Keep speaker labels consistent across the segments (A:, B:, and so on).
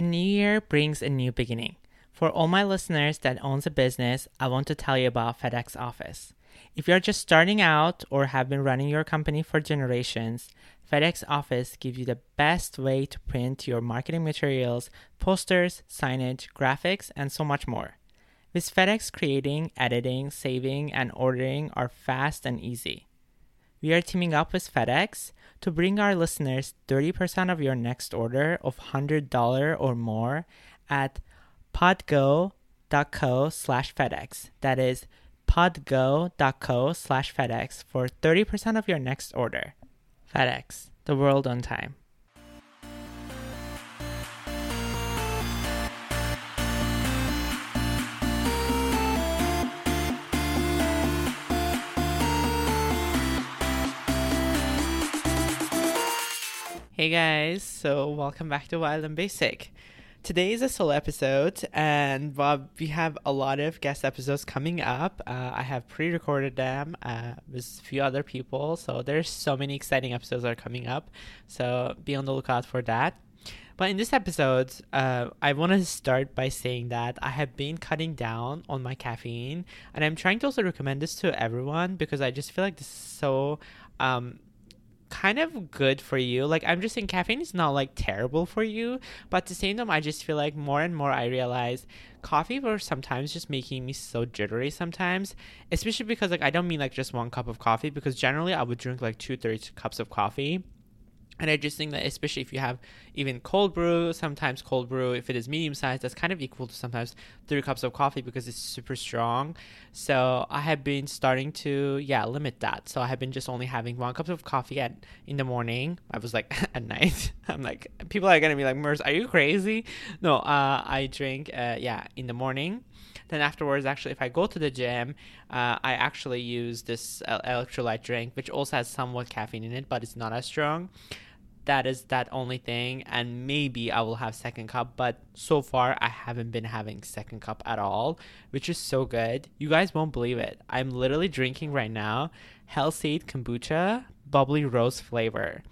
A: A new year brings a new beginning. For all my listeners that owns a business, I want to tell you about FedEx Office. If you're just starting out or have been running your company for generations, FedEx Office gives you the best way to print your marketing materials, posters, signage, graphics, and so much more. With FedEx, creating, editing, saving, and ordering are fast and easy. We are teaming up with FedEx to bring our listeners 30% of your next order of $100 or more at podgo.co slash FedEx. That is podgo.co slash FedEx for 30% of your next order. FedEx, the world on time. Hey guys, so welcome back to Wild and Basic. Today is a solo episode, and Bob, we have a lot of guest episodes coming up. Uh, I have pre-recorded them uh, with a few other people, so there's so many exciting episodes that are coming up. So be on the lookout for that. But in this episode, uh, I want to start by saying that I have been cutting down on my caffeine, and I'm trying to also recommend this to everyone because I just feel like this is so um, kind of good for you. Like I'm just saying caffeine is not like terrible for you, but at the same time I just feel like more and more I realize coffee was sometimes just making me so jittery sometimes. Especially because like I don't mean like just one cup of coffee because generally I would drink like two, three cups of coffee and I just think that especially if you have even cold brew, sometimes cold brew, if it is medium sized, that's kind of equal to sometimes three cups of coffee because it's super strong. So I have been starting to yeah limit that. So I have been just only having one cup of coffee at in the morning. I was like at night. I'm like people are gonna be like, Mers, are you crazy? No, uh, I drink uh, yeah in the morning. Then afterwards, actually, if I go to the gym, uh, I actually use this electrolyte drink, which also has somewhat caffeine in it, but it's not as strong that is that only thing and maybe i will have second cup but so far i haven't been having second cup at all which is so good. You guys won't believe it. I'm literally drinking right now Health-Ade kombucha bubbly rose flavor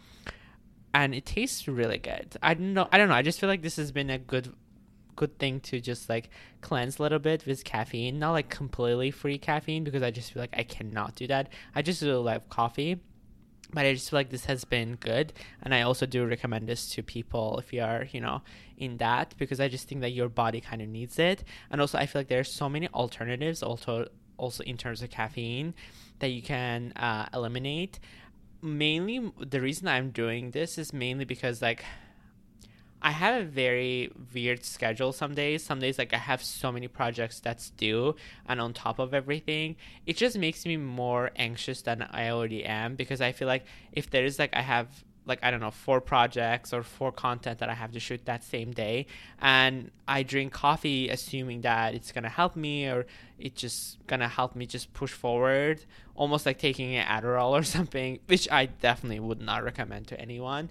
A: and it tastes really good. I don't know i don't know i just feel like this has been a good good thing to just like cleanse a little bit with caffeine. Not like completely free caffeine because i just feel like i cannot do that. I just really love coffee but I just feel like this has been good, and I also do recommend this to people if you are, you know, in that because I just think that your body kind of needs it, and also I feel like there's so many alternatives also also in terms of caffeine that you can uh, eliminate. Mainly, the reason I'm doing this is mainly because like I have a very weird schedule some days. Some days, like, I have so many projects that's due, and on top of everything, it just makes me more anxious than I already am because I feel like if there is, like, I have, like, I don't know, four projects or four content that I have to shoot that same day, and I drink coffee assuming that it's gonna help me or it's just gonna help me just push forward, almost like taking an Adderall or something, which I definitely would not recommend to anyone.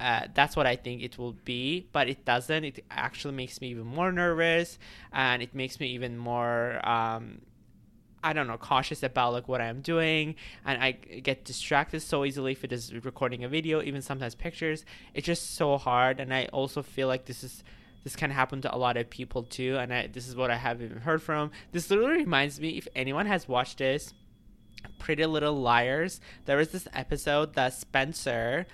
A: Uh, that's what I think it will be, but it doesn't. It actually makes me even more nervous, and it makes me even more, um, I don't know, cautious about like what I'm doing, and I get distracted so easily if it is recording a video, even sometimes pictures. It's just so hard, and I also feel like this is this can happen to a lot of people too, and I, this is what I haven't even heard from. This literally reminds me, if anyone has watched this, Pretty Little Liars, there was this episode that Spencer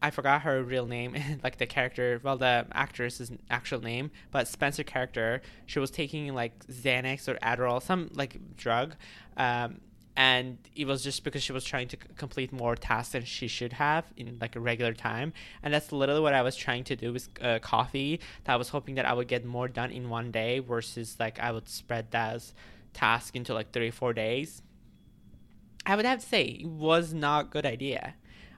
A: I forgot her real name, like the character, well, the actress's actual name, but Spencer character. She was taking like Xanax or Adderall, some like drug, um, and it was just because she was trying to c- complete more tasks than she should have in like a regular time. And that's literally what I was trying to do with uh, coffee. That I was hoping that I would get more done in one day versus like I would spread that task into like three four days. I would have to say it was not a good idea.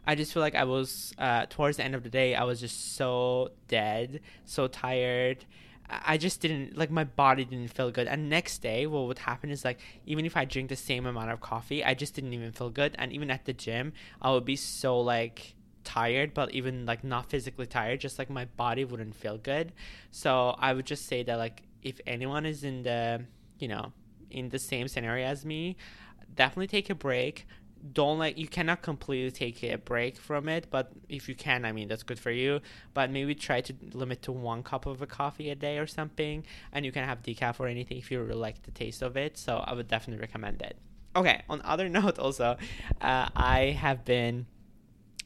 A: I just feel like I was uh, towards the end of the day. I was just so dead, so tired. I just didn't like my body didn't feel good. And next day, what would happen is like even if I drink the same amount of coffee, I just didn't even feel good. And even at the gym, I would be so like tired, but even like not physically tired, just like my body wouldn't feel good. So I would just say that like if anyone is in the you know in the same scenario as me, definitely take a break don't like you cannot completely take a break from it but if you can i mean that's good for you but maybe try to limit to one cup of a coffee a day or something and you can have decaf or anything if you really like the taste of it so i would definitely recommend it okay on other note also uh, i have been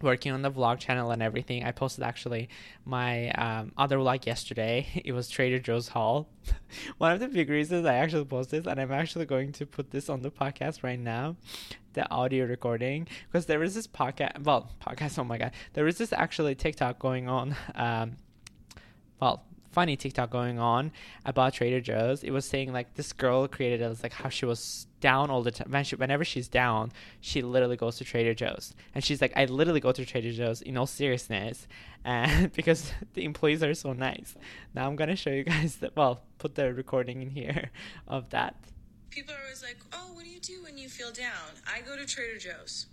A: working on the vlog channel and everything. I posted actually my um, other vlog yesterday. It was Trader Joe's haul. One of the big reasons I actually posted, and I'm actually going to put this on the podcast right now, the audio recording, because there is this podcast. Well, podcast. Oh my god, there is this actually TikTok going on. Um, well, funny TikTok going on about Trader Joe's. It was saying like this girl created it was like how she was down all the time. When she, whenever she's down, she literally goes to Trader Joe's, and she's like, I literally go to Trader Joe's in all seriousness, and because the employees are so nice. Now I'm gonna show you guys that. Well, put the recording in here of that.
B: People are always like, "Oh, what do you do when you feel down?" I go to Trader Joe's.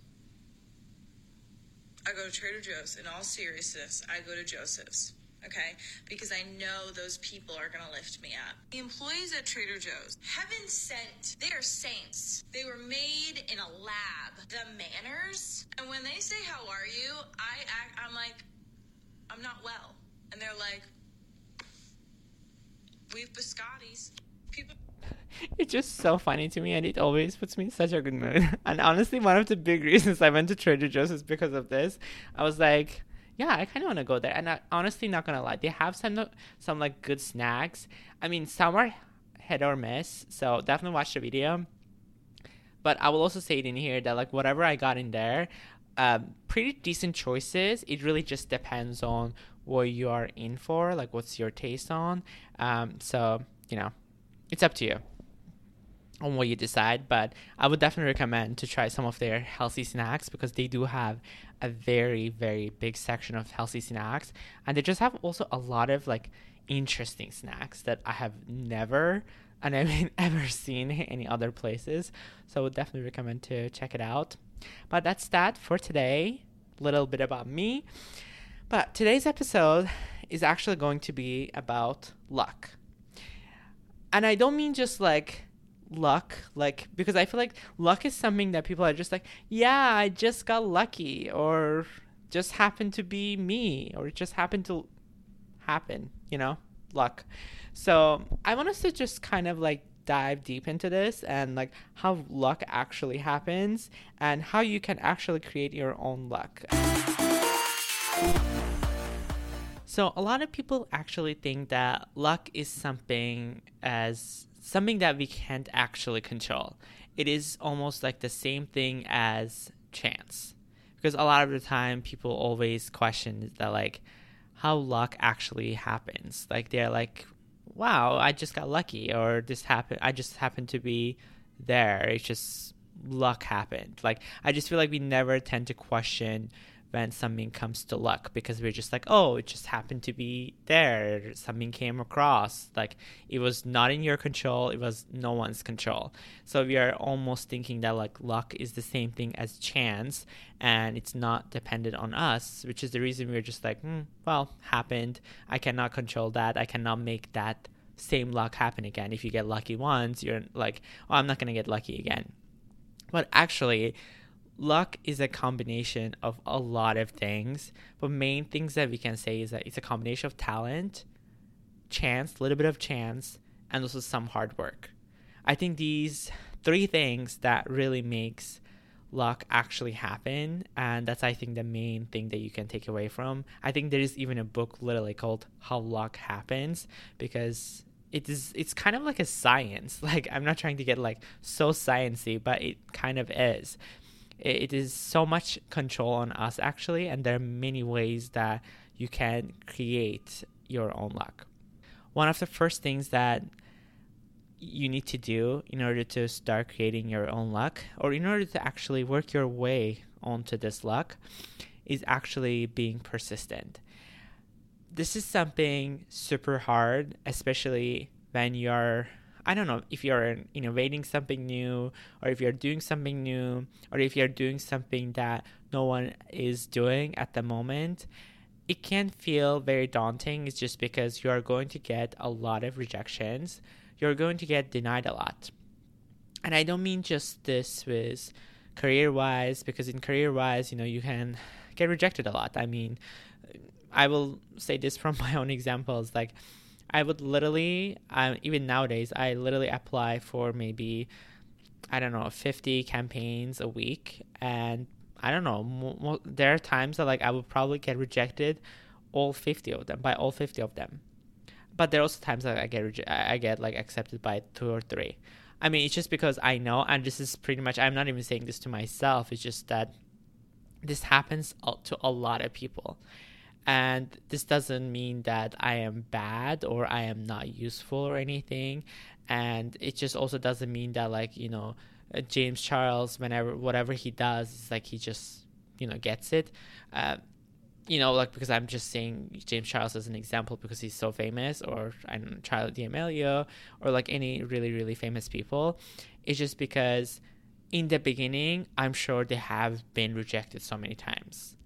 B: I go to Trader Joe's. In all seriousness, I go to Joseph's okay? Because I know those people are gonna lift me up. The employees at Trader Joe's, heaven sent, they are saints. They were made in a lab. The manners, and when they say, How are you? I act, I'm like, I'm not well. And they're like, We've biscottis. People.
A: It's just so funny to me, and it always puts me in such a good mood. And honestly, one of the big reasons I went to Trader Joe's is because of this. I was like, yeah, I kind of want to go there. And I, honestly, not gonna lie, they have some some like good snacks. I mean, some are hit or miss, so definitely watch the video. But I will also say it in here that like whatever I got in there, um, pretty decent choices. It really just depends on what you are in for, like what's your taste on. Um, so you know, it's up to you on what you decide, but I would definitely recommend to try some of their healthy snacks because they do have a very very big section of healthy snacks and they just have also a lot of like interesting snacks that I have never and I mean ever seen any other places. So I would definitely recommend to check it out. But that's that for today. A little bit about me. But today's episode is actually going to be about luck. And I don't mean just like luck like because i feel like luck is something that people are just like yeah i just got lucky or just happened to be me or it just happened to happen you know luck. So i want us to just kind of like dive deep into this and like how luck actually happens and how you can actually create your own luck so a lot of people actually think that luck is something as something that we can't actually control. It is almost like the same thing as chance. Because a lot of the time people always question that like how luck actually happens. Like they're like, Wow, I just got lucky or this happened I just happened to be there. It's just luck happened. Like I just feel like we never tend to question when something comes to luck because we're just like, oh, it just happened to be there. Something came across. Like it was not in your control. It was no one's control. So we are almost thinking that like luck is the same thing as chance and it's not dependent on us, which is the reason we're just like, hmm, well, happened. I cannot control that. I cannot make that same luck happen again. If you get lucky once, you're like, oh, I'm not going to get lucky again. But actually, luck is a combination of a lot of things but main things that we can say is that it's a combination of talent chance a little bit of chance and also some hard work. I think these three things that really makes luck actually happen and that's i think the main thing that you can take away from. I think there is even a book literally called how luck happens because it is it's kind of like a science. Like i'm not trying to get like so sciency but it kind of is it is so much control on us actually and there are many ways that you can create your own luck. One of the first things that you need to do in order to start creating your own luck or in order to actually work your way onto this luck is actually being persistent. This is something super hard especially when you're I don't know if you're innovating something new or if you're doing something new or if you're doing something that no one is doing at the moment. It can feel very daunting. It's just because you are going to get a lot of rejections. You're going to get denied a lot. And I don't mean just this with career wise because in career wise you know you can get rejected a lot i mean i will say this from my own examples like i would literally um, even nowadays i literally apply for maybe i don't know 50 campaigns a week. And i don't know mo- mo- there are times that like i would probably get rejected all 50 of them by all 50 of them. But there are also times that i get reje- i get like accepted by two or three. I mean, it's just because I know, and this is pretty much, I'm not even saying this to myself, it's just that this happens to a lot of people. And this doesn't mean that I am bad or I am not useful or anything. And it just also doesn't mean that, like, you know, uh, James Charles, whenever, whatever he does, it's like he just, you know, gets it. Uh, you know, like because I'm just saying James Charles as an example because he's so famous, or I don't D'Amelio, or like any really, really famous people. It's just because in the beginning, I'm sure they have been rejected so many times.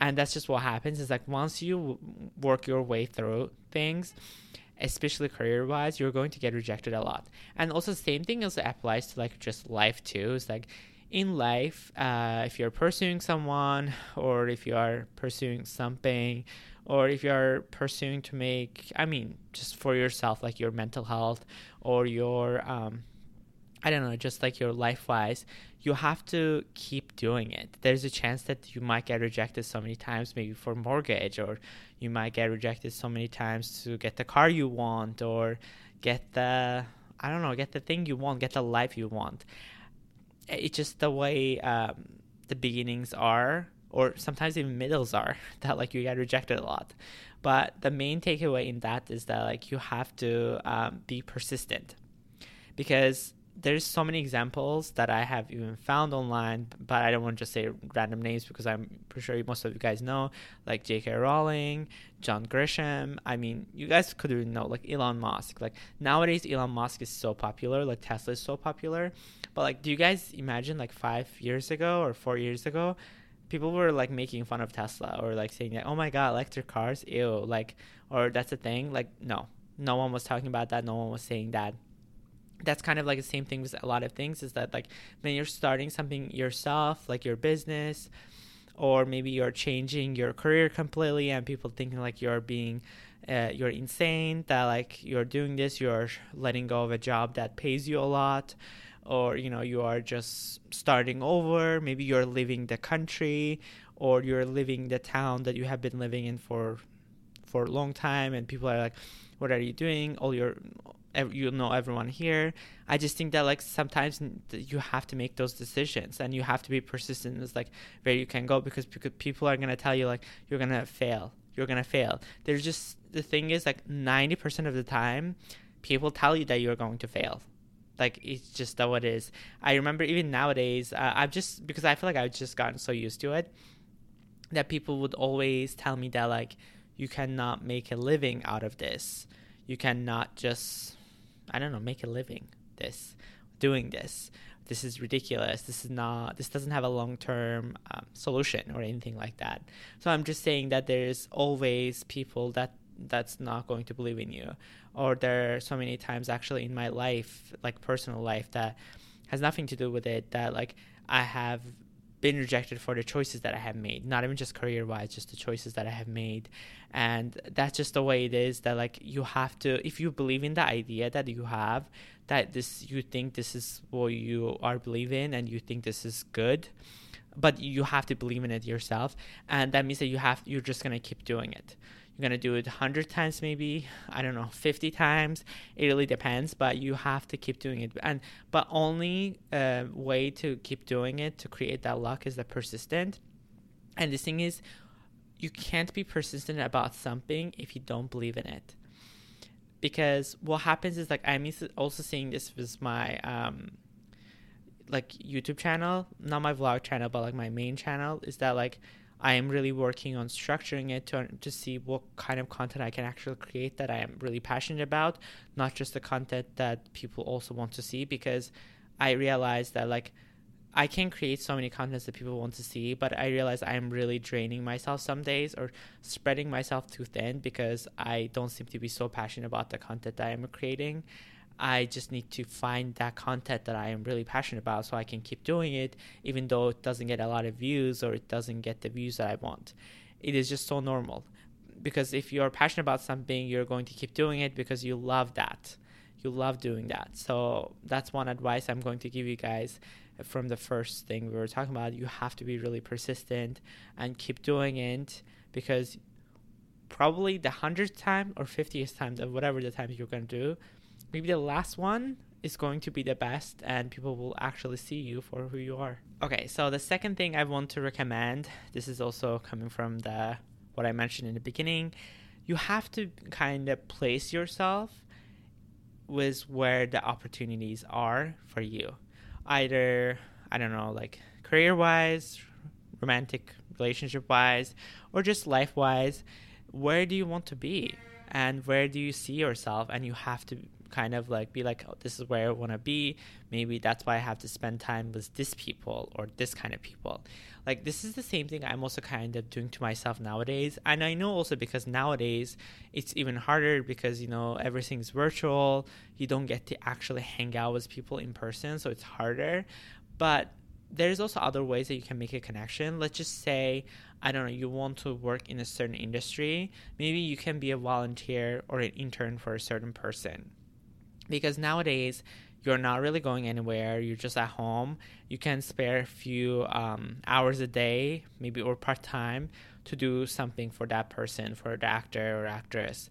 A: And that's just what happens is like once you work your way through things, especially career wise, you're going to get rejected a lot. And also, same thing also applies to like just life too. It's like in life, uh, if you're pursuing someone, or if you are pursuing something, or if you're pursuing to make, I mean, just for yourself, like your mental health or your, um, I don't know, just like your life wise, you have to keep doing it. There's a chance that you might get rejected so many times, maybe for mortgage, or you might get rejected so many times to get the car you want, or get the, I don't know, get the thing you want, get the life you want. It's just the way um, the beginnings are or sometimes even middles are that like you get rejected a lot. But the main takeaway in that is that like you have to um, be persistent. Because there's so many examples that I have even found online, but I don't want to just say random names because I'm pretty sure most of you guys know, like J.K. Rowling, John Grisham. I mean, you guys could even know, like Elon Musk. Like nowadays, Elon Musk is so popular, like Tesla is so popular. But like, do you guys imagine like five years ago or four years ago, people were like making fun of Tesla or like saying that, oh my god, electric cars, ew, like, or that's a thing. Like, no, no one was talking about that. No one was saying that that's kind of like the same thing with a lot of things is that like when you're starting something yourself like your business or maybe you're changing your career completely and people thinking like you're being uh, you're insane that like you're doing this you're letting go of a job that pays you a lot or you know you are just starting over maybe you're leaving the country or you're leaving the town that you have been living in for for a long time and people are like what are you doing? All your you know everyone here. I just think that like sometimes you have to make those decisions and you have to be persistent. It's like where you can go because, because people are to tell you like you're to fail you're to fail. There's just the thing is like 90% of the time people tell you that you're going to fail. Like it's just what it is. I remember even nowadays uh, i've just because i feel like i've just gotten so used to it that people would always tell me that like you cannot make a living out of this. You cannot just I don't know, make a living this doing this. This is ridiculous. This is not. This doesn't have a long term um, solution or anything like that. So I'm just saying that there's always people that that's not going to believe in you, or there are so many times actually in my life, like personal life, that has nothing to do with it. That like I have been rejected for the choices that I have made, not even just career wise, just the choices that I have made. And that's just the way it is that like you have to if you believe in the idea that you have that this you think this is what you are believing and you think this is good but you have to believe in it yourself. And that means that you have you're just going to keep doing it you're gonna do it 100 times maybe. I don't know 50 times. It really depends but you have to keep doing it. And but only uh, way to keep doing it to create that luck is the persistent. And the thing is you can't be persistent about something if you don't believe in it. Because what happens is like i'm also seeing this with my um like youtube channel not my vlog channel but like my main channel is that like I am really working on structuring it to, to see what kind of content I can actually create that I am really passionate about, not just the content that people also want to see. Because I realize that, like, I can create so many contents that people want to see, but I realize I'm really draining myself some days or spreading myself too thin because I don't seem to be so passionate about the content that I'm creating. I just need to find that content that I am really passionate about so I can keep doing it, even though it doesn't get a lot of views or it doesn't get the views that I want. It is just so normal. Because if you're passionate about something, you're going to keep doing it because you love that. You love doing that. So that's one advice I'm going to give you guys from the first thing we were talking about. You have to be really persistent and keep doing it because probably the hundredth time or fiftieth time whatever the times you're going to do maybe the last one is going to be the best and people will actually see you for who you are. Okay, so the second thing I want to recommend, this is also coming from the what I mentioned in the beginning, you have to kind of place yourself with where the opportunities are for you. Either I don't know, like career-wise, romantic relationship-wise, or just life-wise, where do you want to be? And where do you see yourself? And you have to kind of like be like, oh, this is where I want to be. Maybe that's why I have to spend time with this people or this kind of people. Like, this is the same thing I'm also kind of doing to myself nowadays. And I know also because nowadays it's even harder because, you know, everything's virtual. You don't get to actually hang out with people in person. So it's harder. But there's also other ways that you can make a connection. Let's just say, I don't know, you want to work in a certain industry. Maybe you can be a volunteer or an intern for a certain person because nowadays you're not really going anywhere. You're just at home. You can spare a few um, hours a day maybe or part-time to do something for that person for the actor or actress.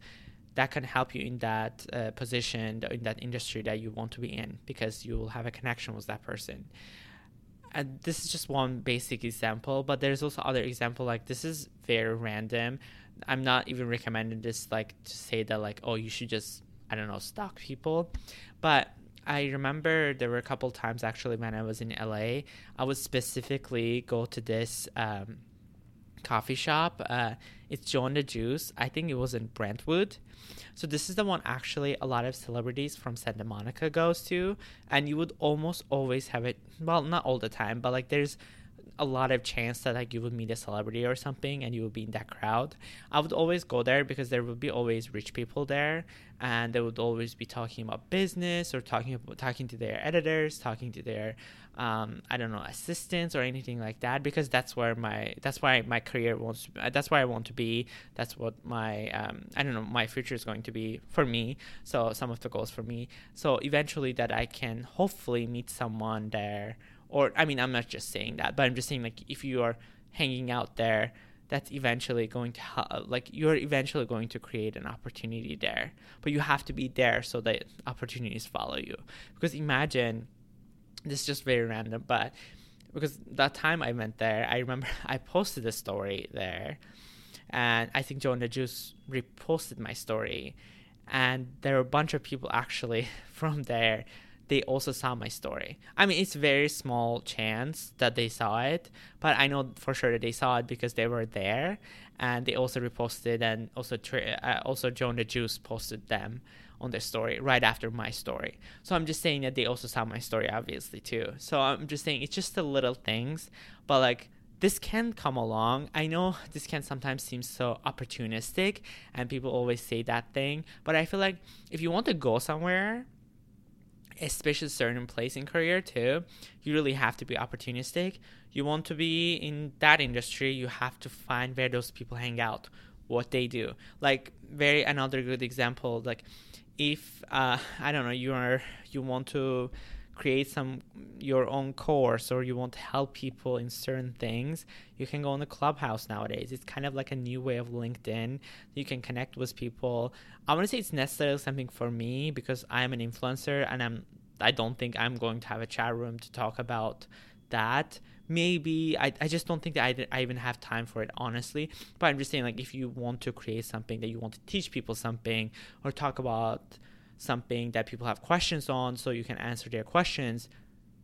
A: That can help you in that uh, position in that industry that you want to be in because you will have a connection with that person. And this is just one basic example but there's also other example like this is very random. I'm not even recommending this like to say that like oh you should just I don't know, stalk people. But I remember there were a couple times actually when I was in LA, I would specifically go to this um, coffee shop. Uh, it's Joe and the Juice. I think it was in Brentwood. So this is the one actually a lot of celebrities from Santa Monica goes to, and you would almost always have it. Well, not all the time, but like there's a lot of chance that like you would meet a celebrity or something and you would be in that crowd. I would always go there because there would be always rich people there and they would always be talking about business or talking about talking to their editors, talking to their um, I don't know assistants or anything like that because that's where my that's why my career wants to, that's where I want to be. That's what my um, I don't know my future is going to be for me. So some of the goals for me. So eventually that I can hopefully meet someone there or I mean, I'm not just saying that, but I'm just saying like if you are hanging out there, that's eventually going to help, uh, like you're eventually going to create an opportunity there, but you have to be there so that opportunities follow you. Because imagine, this is just very random, but because that time I went there, I remember I posted a story there, and I think Joe and the Juice reposted my story, and there were a bunch of people actually from there they also saw my story. I mean, it's very small chance that they saw it, but I know for sure that they saw it because they were there, and they also reposted and also tra- uh, also Joe and the Juice posted them on their story right after my story. So I'm just saying that they also saw my story, obviously too. So I'm just saying it's just the little things, but like this can come along. I know this can sometimes seem so opportunistic and people always say that thing, but I feel like if you want to go somewhere especially certain place in career too you really have to be opportunistic. You want to be in that industry you have to find where those people hang out what they do. Like very another good example like if uh, i don't know you are you want to create some your own course or you want to help people in certain things you can go on the clubhouse nowadays. It's kind of like a new way of linkedin. You can connect with people. I want to say it's necessarily something for me because i'm an influencer and i'm i don't think i'm going to have a chat room to talk about that. Maybe I, I just don't think that I, I even have time for it honestly. But i'm just saying like if you want to create something that you want to teach people something or talk about something that people have questions on so you can answer their questions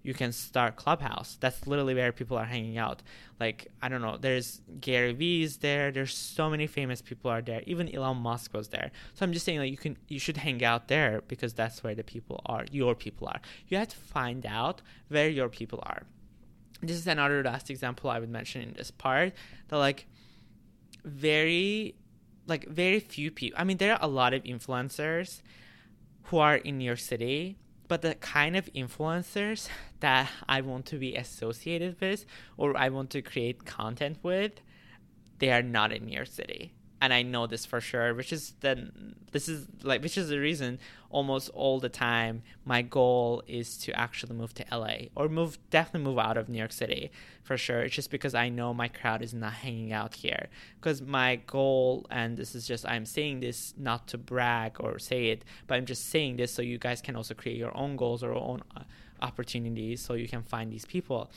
A: you can start clubhouse. That's literally where people are hanging out. Like i don't know there's gary vee's there there's so many famous people are there. Even elon musk was there. So i'm just saying like you can you should hang out there because that's where the people are your people are. You have to find out where your people are. This is another last example i would mention in this part that like very like very few people i mean there are a lot of influencers who are in New York City, but the kind of influencers that I want to be associated with or I want to create content with, they are not in New York City and I know this for sure, which is the this is like which is the reason almost all the time my goal is to actually move to LA or move definitely move out of New York City for sure. It's just because I know my crowd is not hanging out here. Because my goal, and this is just I'm saying this not to brag or say it, but I'm just saying this so you guys can also create your own goals or own uh, opportunities so you can find these people.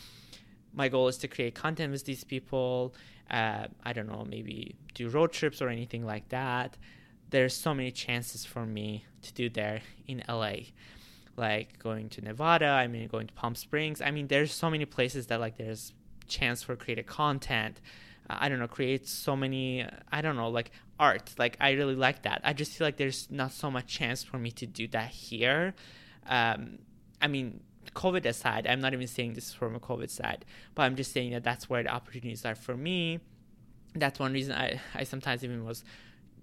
A: My goal is to create content with these people uh, I don't know, maybe do road trips or anything like that, there's so many chances for me to do there in LA. Like going to Nevada, I mean, going to Palm Springs. I mean, there's so many places that like there's chance for creative content. Uh, I don't know, create so many, I don't know, like art. Like I really like that. I just feel like there's not so much chance for me to do that here. Um, I mean, COVID aside, I'm not even saying this from a COVID side, but I'm just saying that that's where the opportunities are for me. That's one reason I, I sometimes even was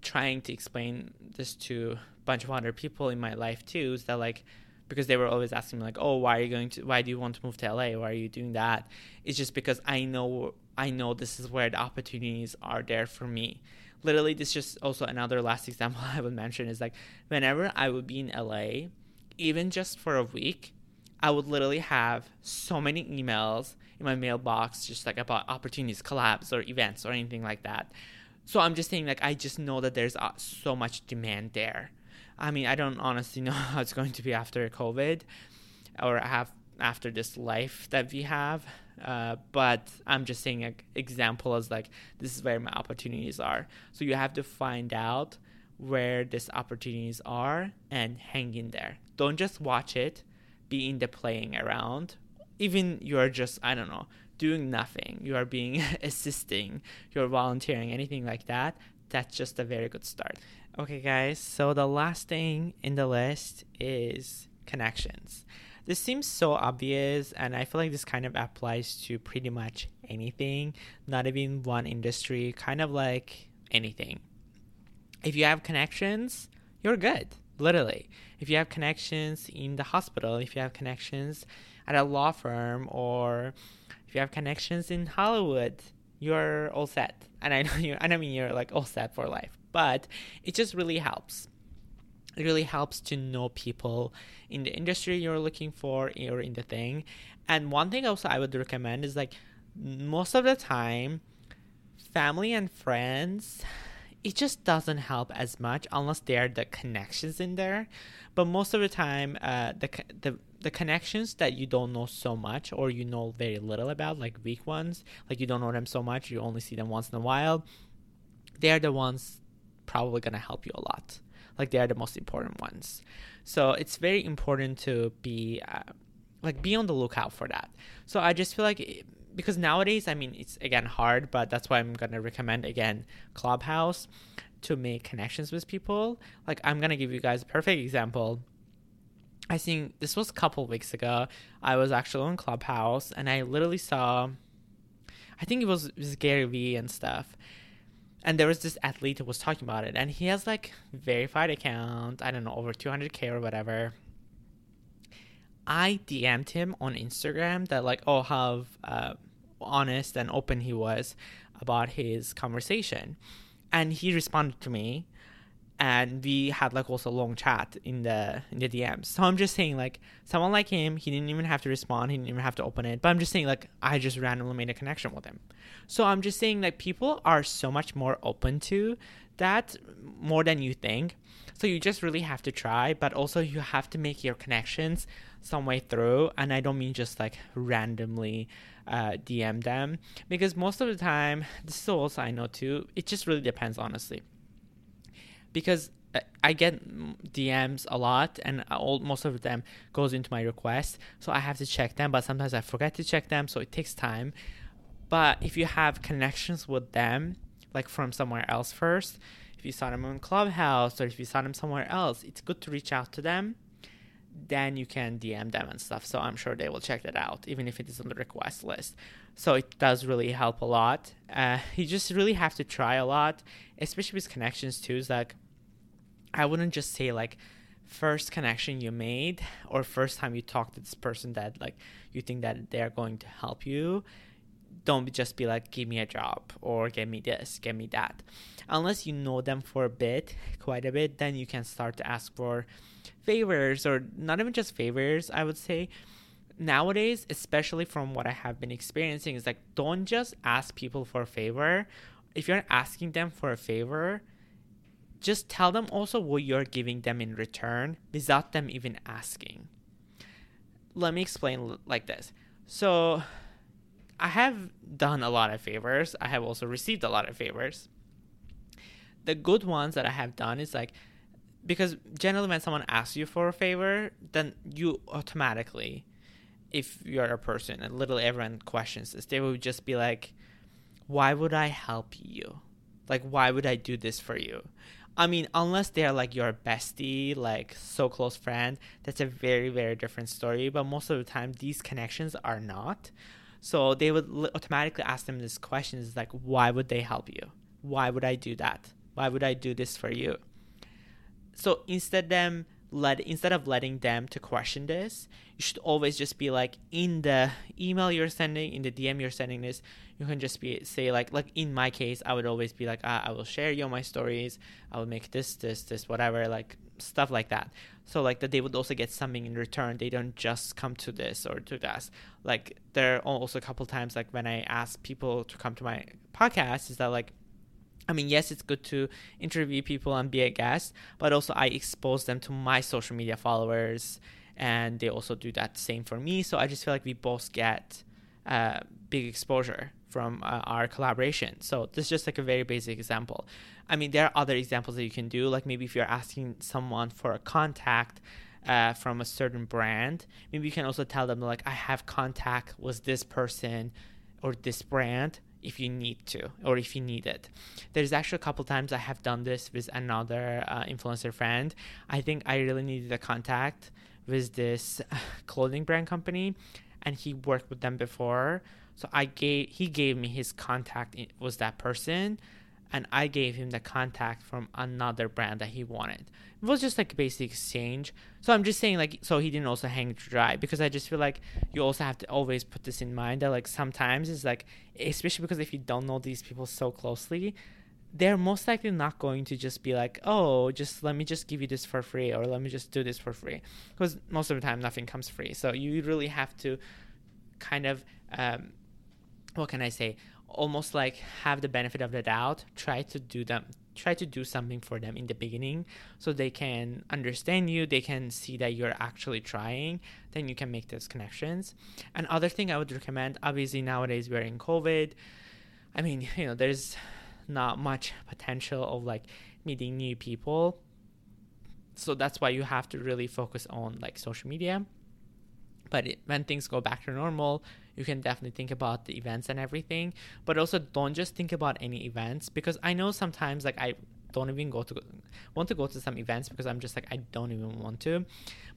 A: trying to explain this to a bunch of other people in my life too, is that like because they were always asking me like, "Oh, why are you going to? Why do you want to move to LA? Why are you doing that?" It's just because I know I know this is where the opportunities are there for me. Literally, this is just also another last example I would mention is like whenever I would be in LA, even just for a week, I would literally have so many emails in my mailbox just like about opportunities, collabs, or events or anything like that. So I'm just saying, like, I just know that there's uh, so much demand there. I mean, I don't honestly know how it's going to be after COVID or have after this life that we have. Uh, but I'm just saying an example is like this is where my opportunities are. So you have to find out where these opportunities are and hang in there. Don't just watch it being the playing around. Even you're just i don't know doing nothing. You are being assisting. You're volunteering anything like that. That's just a very good start. Okay guys so the last thing in the list is connections. This seems so obvious and i feel like this kind of applies to pretty much anything not even one industry kind of like anything. If you have connections you're good literally if you have connections in the hospital if you have connections at a law firm or if you have connections in hollywood you're all set. And i know you i don't mean you're like all set for life. But it just really helps. It really helps to know people in the industry you're looking for or in the thing. And one thing also i would recommend is like most of the time family and friends it just doesn't help as much unless there are the connections in there. But most of the time, uh, the the the connections that you don't know so much or you know very little about, like weak ones, like you don't know them so much, you only see them once in a while. They're the ones probably gonna help you a lot. Like they are the most important ones. So it's very important to be uh, like be on the lookout for that. So I just feel like. Because nowadays, I mean, it's again hard, but that's why I'm gonna recommend again Clubhouse to make connections with people. Like I'm gonna give you guys a perfect example. I think this was a couple weeks ago. I was actually on Clubhouse and I literally saw, I think it was, it was Gary Vee and stuff. And there was this athlete who was talking about it, and he has like verified account. I don't know over 200k or whatever I DM'd him on Instagram that like oh have uh, honest and open he was about his conversation, and he responded to me, and we had like also a long chat in the in the DMs. So I'm just saying like someone like him, he didn't even have to respond, he didn't even have to open it. But I'm just saying like I just randomly made a connection with him. So I'm just saying like people are so much more open to that more than you think. So you just really have to try, but also you have to make your connections some way through. And I don't mean just like randomly uh, DM them because most of the time, this is also I know too. It just really depends, honestly. Because uh, I get DMs a lot, and all, most of them goes into my request, so I have to check them. But sometimes I forget to check them, so it takes time. But if you have connections with them, like from somewhere else first, if you saw them on Clubhouse or if you saw them somewhere else, it's good to reach out to them. Then you can DM them and stuff. So I'm sure they will check that out, even if it is on the request list. So it does really help a lot. Uh, you just really have to try a lot, especially with connections too. Is like, I wouldn't just say like first connection you made or first time you talk to this person that like you think that they're going to help you don't just be like give me a job or give me this give me that unless you know them for a bit quite a bit then you can start to ask for favors or not even just favors i would say nowadays especially from what i have been experiencing is like don't just ask people for a favor if you're asking them for a favor just tell them also what you're giving them in return without them even asking. Let me explain like this. So, I have done a lot of favors. I have also received a lot of favors. The good ones that I have done is like because generally when someone asks you for a favor, then you automatically if you're a person and literally everyone questions this, they would just be like, Why would I help you? Like why would I do this for you? I mean, unless they're like your bestie, like so close friend, that's a very, very different story. But most of the time, these connections are not. So they would automatically ask them this question is like, why would they help you? Why would I do that? Why would I do this for you? So instead them let instead of letting them to question this, you should always just be like in the email you're sending, in the DM you're sending this, you can just be say like like in my case, I would always be like, ah, I will share you my stories, I will make this, this, this, whatever, like stuff like that. So like that they would also get something in return. They don't just come to this or to that. Like there are also a couple times like when I ask people to come to my podcast, is that like I mean, yes, it's good to interview people and be a guest, but also I expose them to my social media followers, and they also do that same for me. So I just feel like we both get uh, big exposure from uh, our collaboration. So this is just like a very basic example. I mean, there are other examples that you can do, like maybe if you're asking someone for a contact. Uh, from a certain brand, maybe you can also tell them like I have contact with this person or this brand if you need to or if you need it. There's actually a couple times I have done this with another uh, influencer friend. I think I really needed a contact with this clothing brand company and he worked with them before. So I gave he gave me his contact was that person and I gave him the contact from another brand that he wanted. It was just like a basic exchange. So I'm just saying like so he didn't also hang dry because I just feel like you also have to always put this in mind that like sometimes it's like especially because if you don't know these people so closely, they're most likely not going to just be like, "Oh, just let me just give you this for free or let me just do this for free." Because most of the time nothing comes free. So you really have to kind of um, what can I say? almost like have the benefit of the doubt try to do them try to do something for them in the beginning so they can understand you they can see that you're actually trying then you can make those connections. And other thing i would recommend obviously nowadays we're in covid. I mean you know there's not much potential of like meeting new people. So that's why you have to really focus on like social media but it, when things go back to normal you can definitely think about the events and everything but also don't just think about any events because i know sometimes like i don't even go to want to go to some events because i'm just like i don't even want to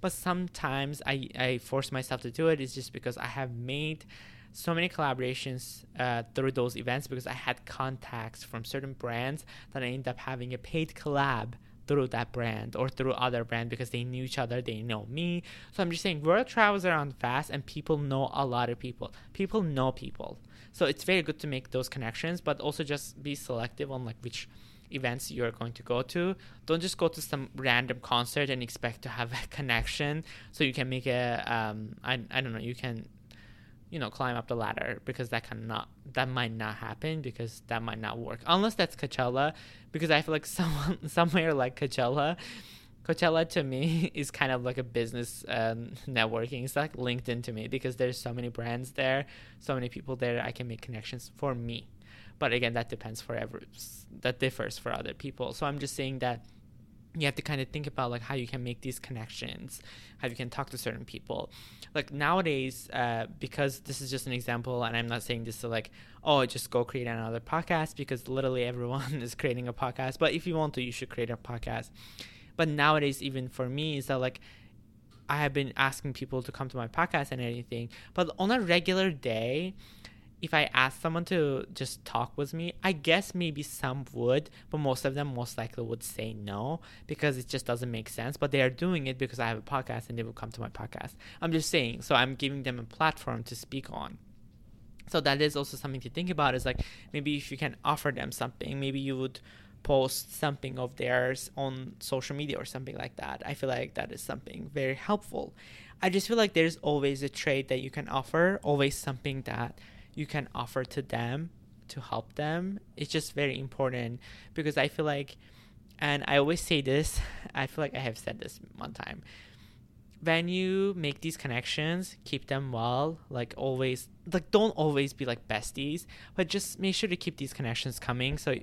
A: but sometimes i i force myself to do it. it is just because i have made so many collaborations uh, through those events because I had contacts from certain brands that I ended up having a paid collab through that brand or through other brand because they knew each other, they know me. So I'm just saying world travels around fast and people know a lot of people. People know people. So it's very good to make those connections, but also just be selective on like which events you're going to go to. Don't just go to some random concert and expect to have a connection so you can make a um I, I don't know, you can you know climb up the ladder because that cannot that might not happen because that might not work unless that's Coachella because I feel like someone somewhere like Coachella Coachella to me is kind of like a business um, networking. It's like LinkedIn to me because there's so many brands there, so many people there. I can make connections for me, but again, that depends for every that differs for other people. So I'm just saying that you have to kind of think about like how you can make these connections how you can talk to certain people. Like nowadays uh, because this is just an example and i'm not saying this to like oh just go create another podcast because literally everyone is creating a podcast but if you want to you should create a podcast. But nowadays even for me is that like i have been asking people to come to my podcast and anything but on a regular day if I ask someone to just talk with me, I guess maybe some would, but most of them most likely would say no because it just doesn't make sense. But they are doing it because I have a podcast and they will come to my podcast. I'm just saying, so I'm giving them a platform to speak on. So that is also something to think about is like maybe if you can offer them something, maybe you would post something of theirs on social media or something like that. I feel like that is something very helpful. I just feel like there's always a trade that you can offer, always something that you can offer to them to help them. It's just very important because i feel like and i always say this i feel like i have said this one time when you make these connections keep them well like always like don't always be like besties but just make sure to keep these connections coming. So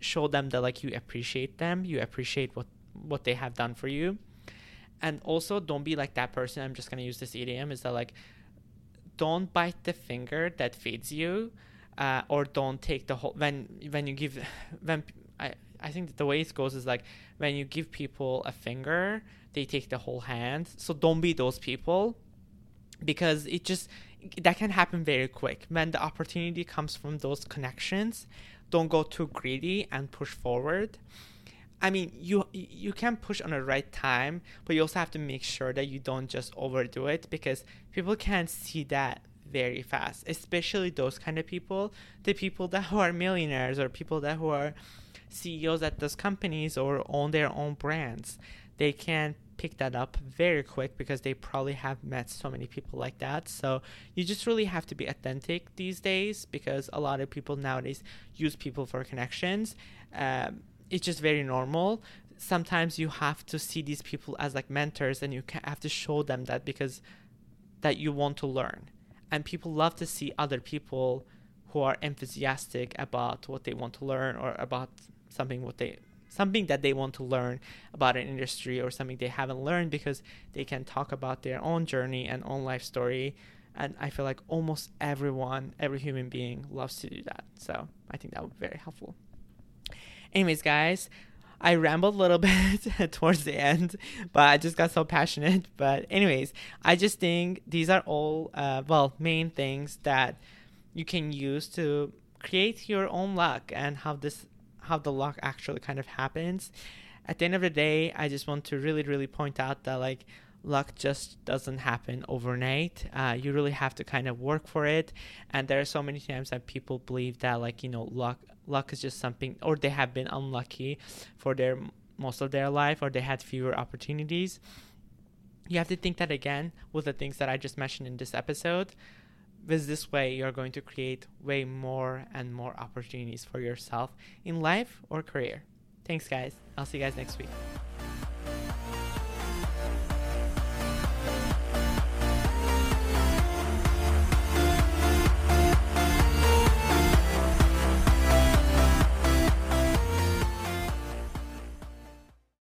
A: show them that like you appreciate them you appreciate what what they have done for you. And also don't be like that person i'm just going to use this idiom is that like don't bite the finger that feeds you, uh, or don't take the whole when when you give when I I think the way it goes is like when you give people a finger, they take the whole hand. So don't be those people, because it just that can happen very quick when the opportunity comes from those connections. Don't go too greedy and push forward. I mean, you you can push on the right time, but you also have to make sure that you don't just overdo it because people can see that very fast, especially those kind of people, the people that who are millionaires or people that who are CEOs at those companies or own their own brands. They can pick that up very quick because they probably have met so many people like that. So you just really have to be authentic these days because a lot of people nowadays use people for connections. Um, it's just very normal. Sometimes you have to see these people as like mentors and you have to show them that because that you want to learn. And people love to see other people who are enthusiastic about what they want to learn or about something what they something that they want to learn about an industry or something they haven't learned because they can talk about their own journey and own life story. And i feel like almost everyone every human being loves to do that. So i think that would be very helpful Anyways, guys, I rambled a little bit towards the end, but I just got so passionate. But anyways, I just think these are all uh, well main things that you can use to create your own luck and how this how the luck actually kind of happens. At the end of the day, I just want to really really point out that like luck just doesn't happen overnight. Uh, you really have to kind of work for it. And there are so many times that people believe that like you know luck luck is just something, or they have been unlucky for their most of their life, or they had fewer opportunities. You have to think that again with the things that I just mentioned in this episode. With this way, you're going to create way more and more opportunities for yourself in life or career. Thanks, guys. I'll see you guys next week.